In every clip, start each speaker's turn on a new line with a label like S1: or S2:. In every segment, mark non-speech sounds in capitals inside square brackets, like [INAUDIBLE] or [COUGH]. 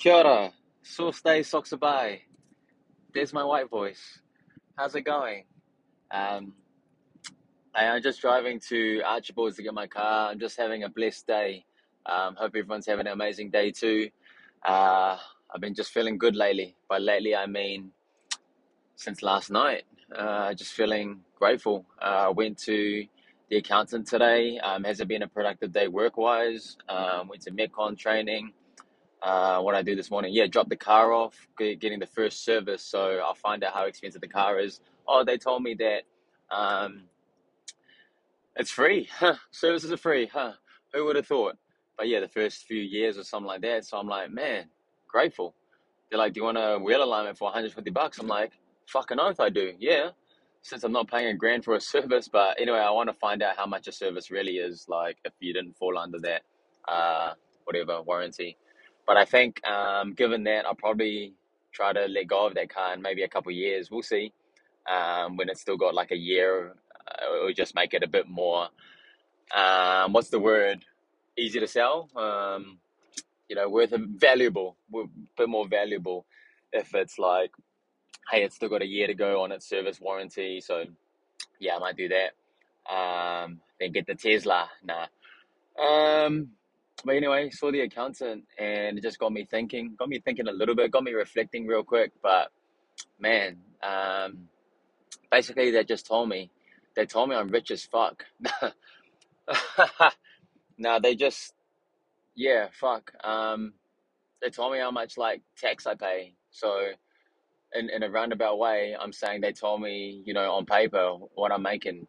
S1: Kia ora, Source Socks Bye. There's my white voice. How's it going? Um, I am just driving to Archibald's to get my car. I'm just having a blessed day. Um, hope everyone's having an amazing day too. Uh, I've been just feeling good lately. By lately, I mean since last night. Uh, just feeling grateful. Uh, went to the accountant today. Um, has it been a productive day work wise? Um, went to Metcon training uh, what I do this morning. Yeah, drop the car off, getting the first service. So I'll find out how expensive the car is. Oh, they told me that um, it's free. [LAUGHS] Huh. Services are free. Huh. Who would have thought? But yeah, the first few years or something like that. So I'm like, man, grateful. They're like, do you want a wheel alignment for 150 bucks? I'm like, fucking oath, I do. Yeah. Since I'm not paying a grand for a [LAUGHS] service, but anyway, I want to find out how much a service really is. Like, if you didn't fall under that, uh, whatever warranty. But I think, um, given that, I'll probably try to let go of that car in maybe a couple of years. We'll see. Um, when it's still got like a year, uh, or just make it a bit more. Um, what's the word? Easy to sell. Um, you know, worth a valuable, a bit more valuable. If it's like, hey, it's still got a year to go on its service warranty, so yeah, I might do that. Um, then get the Tesla. Nah. Um, but anyway, saw the accountant and it just got me thinking, got me thinking a little bit, got me reflecting real quick. But man, um, basically, they just told me, they told me I'm rich as fuck. [LAUGHS] now they just, yeah, fuck. Um, they told me how much like tax I pay. So, in, in a roundabout way, I'm saying they told me, you know, on paper what I'm making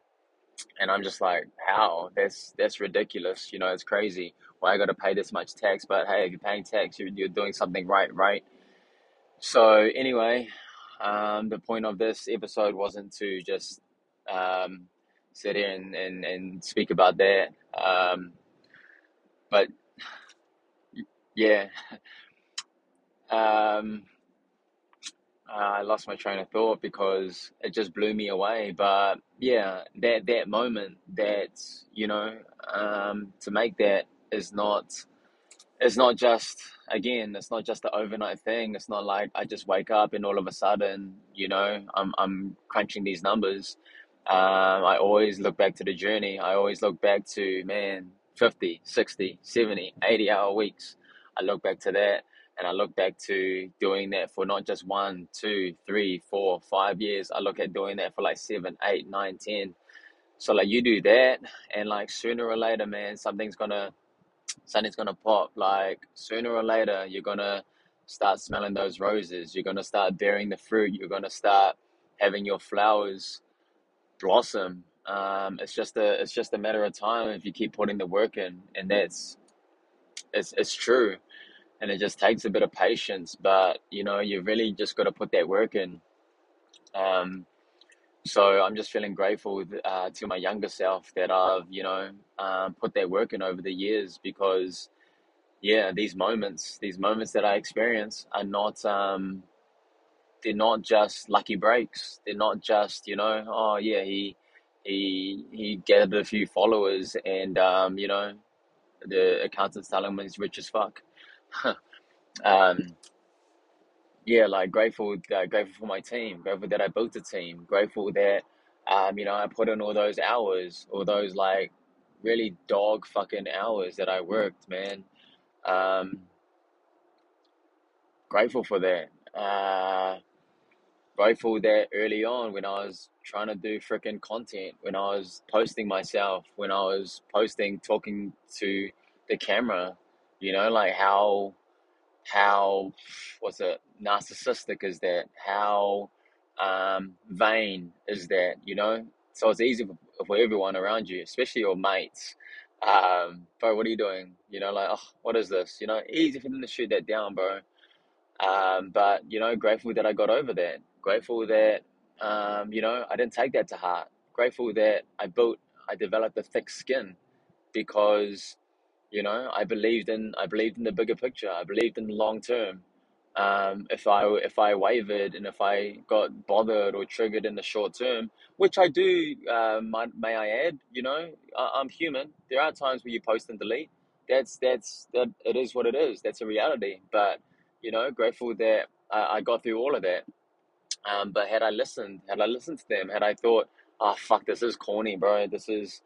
S1: and I'm just like, how? That's that's ridiculous. You know, it's crazy. I got to pay this much tax? But hey, if you're paying tax, you're you're doing something right, right? So anyway, um, the point of this episode wasn't to just um, sit here and, and, and speak about that. Um, but yeah. Um, I lost my train of thought because it just blew me away. But yeah, that that moment, that you know, um, to make that is not, it's not just again, it's not just the overnight thing. It's not like I just wake up and all of a sudden, you know, I'm I'm crunching these numbers. Um, I always look back to the journey. I always look back to man, 50, 60, 70, 80 hour weeks. I look back to that and I look back to doing that for not just one, two, three, four, five years. I look at doing that for like seven, eight, nine, ten. So like you do that, and like sooner or later, man, something's gonna something's gonna pop. Like sooner or later, you're gonna start smelling those roses. You're gonna start bearing the fruit. You're gonna start having your flowers blossom. Um, it's just a it's just a matter of time if you keep putting the work in, and that's it's it's true and it just takes a bit of patience. But you know, you really just got to put that work in. Um, so I'm just feeling grateful uh, to my younger self that I've you know um, put that work in over the years because yeah, these moments, these moments that I experience are not. Um, they're not just lucky breaks. They're not just you know, oh yeah, he he he gathered a few followers and um, you know the accountant's telling him he's rich as fuck. [LAUGHS] um, yeah, like grateful, uh, grateful for my team, grateful that I built a team, grateful that um, you know I put in all those hours, all those like really dog fucking hours that I worked, man. Um, grateful for that. Uh, grateful that early on when I was trying to do freaking content, when I was posting myself, when I was posting, talking to the camera, you know, like how how what's it narcissistic is that? How um, vain is that? You know, so it's easy for, for everyone around you, especially your mates. Um, bro, what are you doing? You know, like, oh, what is this? You know, easy for them to shoot that down, bro. Um, but you know, grateful that I got over that. Grateful that um, you know I didn't take that to heart. Grateful that I built, I developed a thick skin because you know, I believed in I believed in the bigger picture. I believed in the long term. Um, if I if I wavered and if I got bothered or triggered in the short term, which I do, uh, may, may I add, you know, I, I'm human. There are times where you post and delete. That's that's that. It is what it is. That's a reality. But You know, grateful that I, I got through all of that. Um, but had I listened, had I listened to them, had I thought, oh fuck, this is corny, bro. This is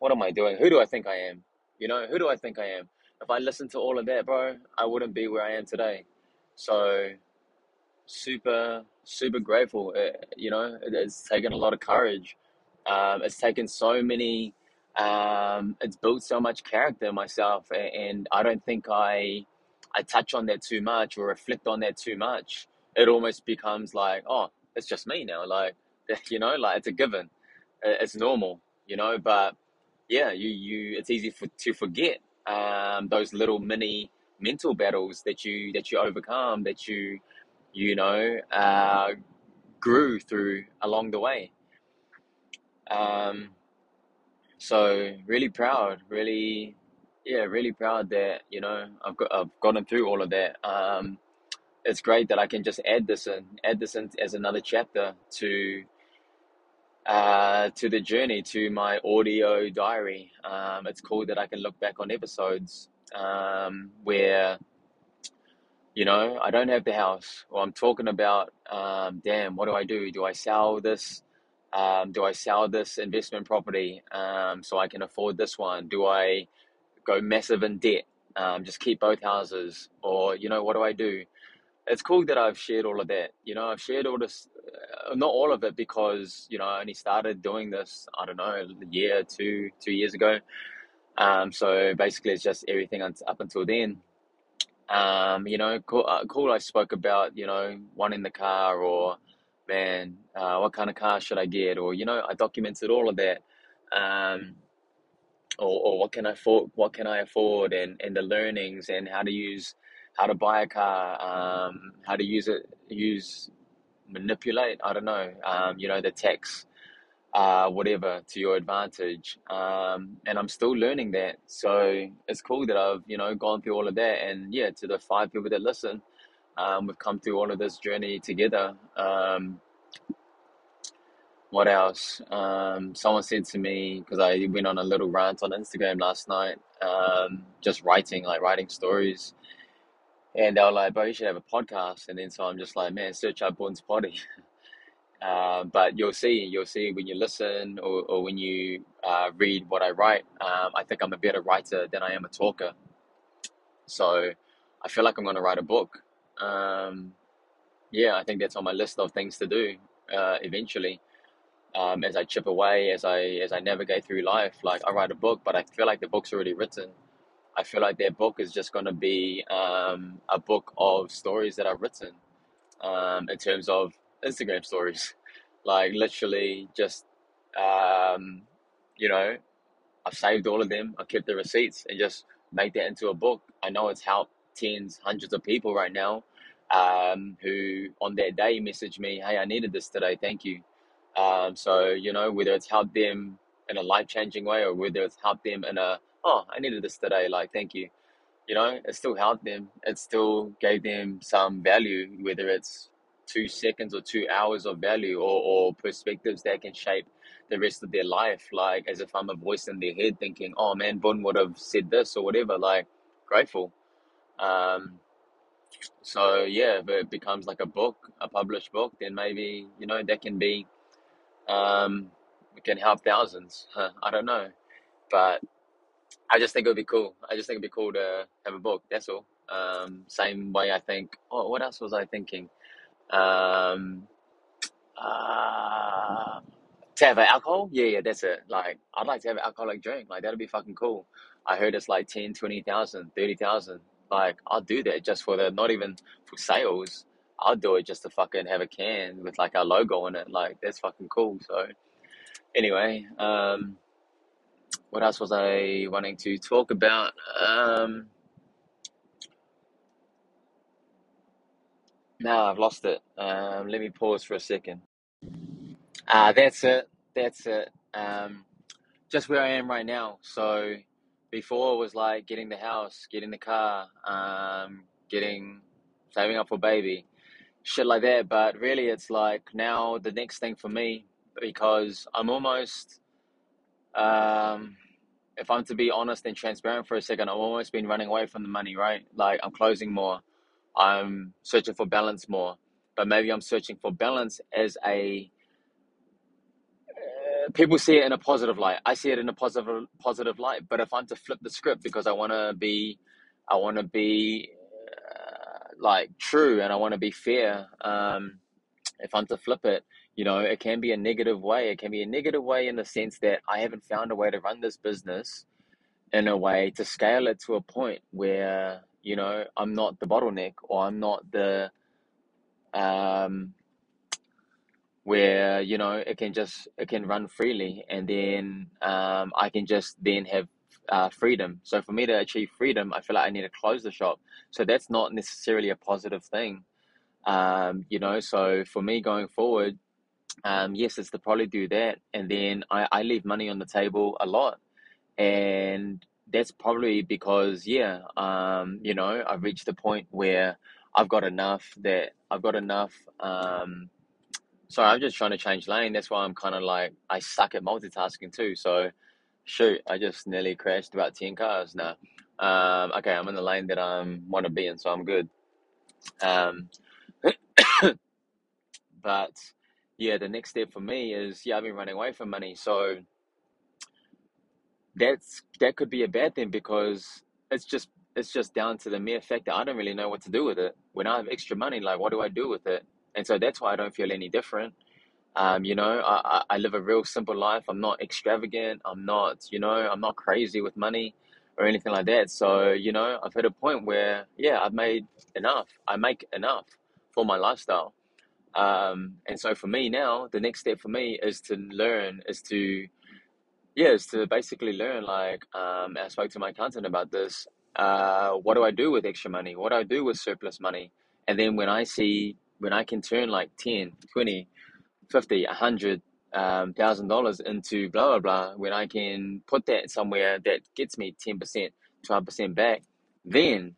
S1: what am I doing? Who do I think I am? You know, who do I think I am? If I listened to all of that, bro, I wouldn't be where I am today. So super, super grateful. Uh, you know, it, it's taken a lot of courage. Um, it's taken so many. Um, it's built so much character in myself, and I don't think I, I touch on that too much or reflect on that too much. It almost becomes like, oh, it's just me now. Like, [LAUGHS] you know, like it's a given. It's normal, you know. But yeah, you you, it's easy for, to forget um, those little mini mental battles that you that you overcome that you you know, uh, grew through along the way. Um, so really proud, really, yeah, really proud that you know I've got I've gotten through all of that. Um, it's great that I can just add this and add this in as another chapter to uh, to the journey, to my audio diary. Um, it's cool that I can look back on episodes um, where you know, I don't have the house, or I'm talking about, um, damn, what do I do? Do I sell this? Um, do I sell this investment property um, so I can afford this one? Do I go massive in debt? Um, just keep both houses, or you know, what do I do? It's cool that I've shared all of that. You know, I've shared all this, not all of it, because you know I only started doing this. I don't know, a year, two, two years ago. Um, so basically, it's just everything up until then. Um, you know, cool, uh, cool. I spoke about, you know, one in the car or, man, uh, what kind of car should I get? Or, you know, I documented all of that. Um, or, or what can I afford? What can I afford? And, and the learnings and how to use, how to buy a car, um, how to use it, use, manipulate. I don't know. Um, you know, the text uh, whatever to your advantage. Um, and I'm still learning that. So it's cool that I've, you know, gone through all of that. And yeah, to the five people that listen, um, we've come through all of this journey together. Um, what else? Um, someone said to me, because I went on a little rant on Instagram last night, um, just writing, like writing stories. And they were like, bro, you should have a podcast. And then so I'm just like, man, search up Bourne's Potty. [LAUGHS] Uh, but you'll see, you'll see when you listen or, or when you uh, read what I write. Um, I think I'm a better writer than I am a talker. So I feel like I'm going to write a book. Um, yeah, I think that's on my list of things to do uh, eventually. Um, as I chip away, as I as I navigate through life, like I write a book, but I feel like the book's already written. I feel like their book is just going to be um, a book of stories that I've written um, in terms of Instagram stories. [LAUGHS] Like literally just um, you know, I've saved all of them. I kept the receipts and just make that into a book. I know it's helped tens, hundreds of people right now um, who on that day message me, "Hey, I needed this today. Thank you." Um, so you know, whether it's helped them in a life changing way or whether it's helped them in a, "Oh, I needed this today. Like, thank you." You know, it still helped them. It still gave them some value, whether it's two seconds or two hours of value or, or perspectives that can shape the rest of their life. Like as if I'm a voice in their head thinking, oh man, Bon would have said this or whatever. Like grateful. Um, so yeah, if it becomes like a book, a published book, then maybe, you know, that can be, um, can help thousands. I don't know. But I just think it would be cool. I just think it'd be cool to have a book. That's all. Um, same way I think, oh, what else was I thinking? Um, uh, to have alcohol? Yeah, yeah, that's it. Like, I'd like to have an alcoholic drink. Like, that'd be fucking cool. I heard it's like 10, 20,000, 30,000. Like, I'll do that just for the, not even for sales. I'll do it just to fucking have a can with like our logo on it. Like, that's fucking cool. So, anyway, um, what else was I wanting to talk about? Um, No, I've lost it. Um, let me pause for a second. Ah, that's it. That's it. Um, just where I am right now. So before was like getting the house, getting the car, um, getting saving up for baby, shit like that. But really, it's like now the next thing for me because I'm almost, um, if I'm to be honest and transparent for a second, I've almost been running away from the money. Right, like I'm closing more. I'm searching for balance more. But maybe I'm searching for balance as a uh, people see it in a positive light. I see it in a positive positive light. But if I'm to flip the script because I want to be, I want to be uh, like true and I want to be fair. Um, if I'm to flip it, you know, it can be a negative way. It can be a negative way in the sense that I haven't found a way to run this business in a way to scale it to a point where you know I'm not the bottleneck or I'm not the um where you know it can just it can run freely and then um I can just then have uh, freedom. So for me to achieve freedom, I feel like I need to close the shop. So that's not necessarily a positive thing. Um, you know, so for me going forward, um, yes, it's to probably do that, and then I, I leave money on the table a lot. And that's probably because yeah um you know i've reached the point where i've got enough that i've got enough um so i'm just trying to change lane. That's why i'm kind of like i suck at multitasking too. So shoot i just nearly crashed about 10 cars now. Um okay i'm in the lane that i want to be in so i'm good. Um but yeah the next step for me is yeah i've been running away from money so that's that could be a bad thing because it's just it's just down to the mere fact that I don't really know what to do with it. When I have extra money, like what do I do with it? And so that's why I don't feel any different. Um, you know, I, I, I live a real simple life. I'm not extravagant. I'm not, you know, I'm not crazy with money or anything like that. So, you know, I've hit a point where, yeah, I've made enough. I make enough for my lifestyle. Um, and so for me now, the next step for me is to learn, is to yeah, it's to basically learn like um I spoke to my accountant about this. Uh what do I do with extra money? What do I do with surplus money? And then when I see when I can turn like 10, 20, 50, 100 um, thousand dollars into blah blah blah, when I can put that somewhere that gets me 10%, 12% back, then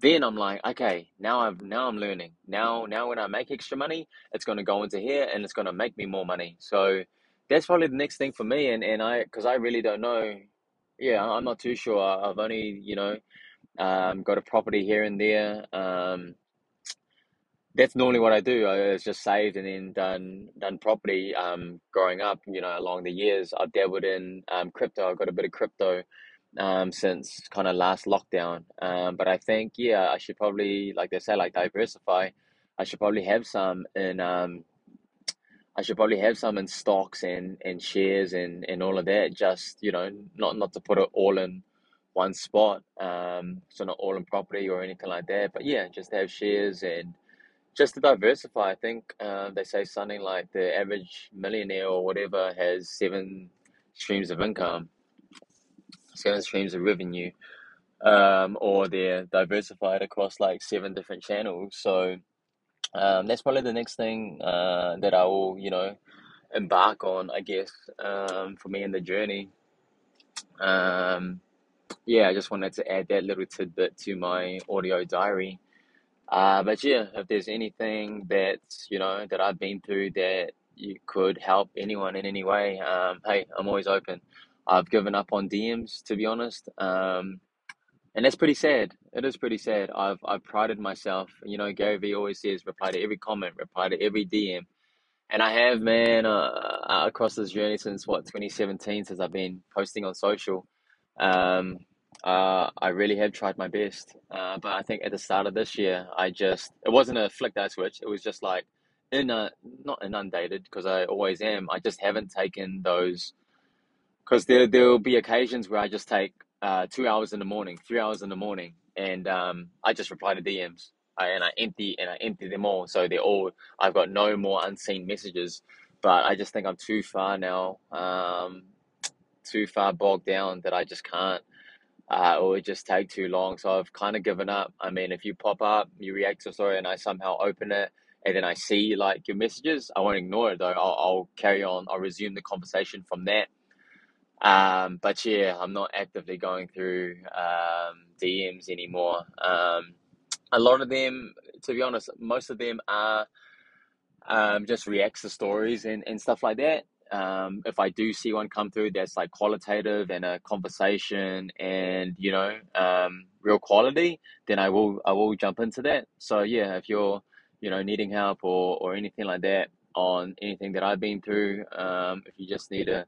S1: then I'm like, okay, now I've now I'm learning. Now now when I make extra money, it's gonna go into here and it's gonna make me more money. So that's probably the next thing for me and and I because I really don't know. Yeah I'm not too sure. I've only you know um got a property here and there um that's normally what I do. I it's just saved and then done done property um growing up you know along the years. I've dabbled in um crypto. I've got a bit of crypto um since kind of last lockdown um but I think yeah I should probably like they say like diversify I should probably have some in um I should probably have some in stocks and, and shares and, and all of that. Just you know, not not to put it all in one spot. Um, so not all in property or anything like that. But yeah, just have shares and just to diversify. I think uh, they say something like the average millionaire or whatever has seven streams of income, seven streams of revenue, um, or they're diversified across like seven different channels. So um, that's probably the next thing uh, that I will, you know, embark on, I guess, um, for me in the journey. Um, yeah, I just wanted to add that little tidbit to my audio diary. Uh, but yeah, if there's anything that, you know, that I've been through that you could help anyone in any way, um, hey, I'm always open. I've given up on DMs, to be honest. Um, and that's pretty sad. It is pretty sad. I've I've prided myself. You know, Gary Vee always says reply to every comment, reply to every DM, and I have, man, uh, uh, across this journey since what 2017, since I've been posting on social. Um, uh, I really have tried my best. Uh, but I think at the start of this year, I just it wasn't a flick that switch. It was just like in a not inundated because I always am. I just haven't taken those because there there will be occasions where I just take uh, two hours in the morning, three hours in the morning, and um, I just reply to DMs I, and I empty and I empty them all, so they're all I've got no more unseen messages. But I just think I'm too far now, um, too far bogged down that I just can't. Uh, or it just take too long, so I've kind of given up. I mean, if you pop up, you react to a story, and I somehow open it, and then I see like your messages, I won't ignore it though. I'll, I'll carry on. I'll resume the conversation from that um, but yeah, I'm not actively going through um, DMs anymore. Um, a lot of them, to be honest, most of them are um, just reacts to stories and, and stuff like that. um, if I do see one come through that's like qualitative and a conversation and you know um, real quality, then I will I will jump into that. So yeah, if you're you know needing help or or anything like that on anything that I've been through, um, if you just need a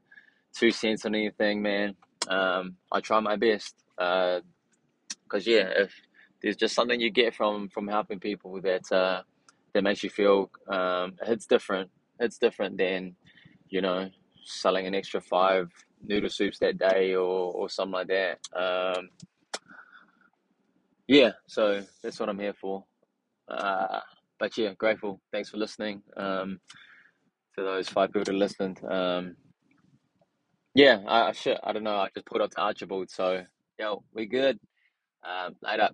S1: two cents on anything, man, um, I try my best. Uh, Cause yeah, if there's just something you get from from helping people that uh, that makes you feel um, it's different. It's different than you know selling an extra five noodle soups that day or or something like that. Um, yeah, so that's what I'm here for. Uh, but yeah, grateful. Thanks for listening. Um, to those five people that listened. Um, yeah, I, I should. I don't know. I just put up to Archibald, so yo, we good. Um, later.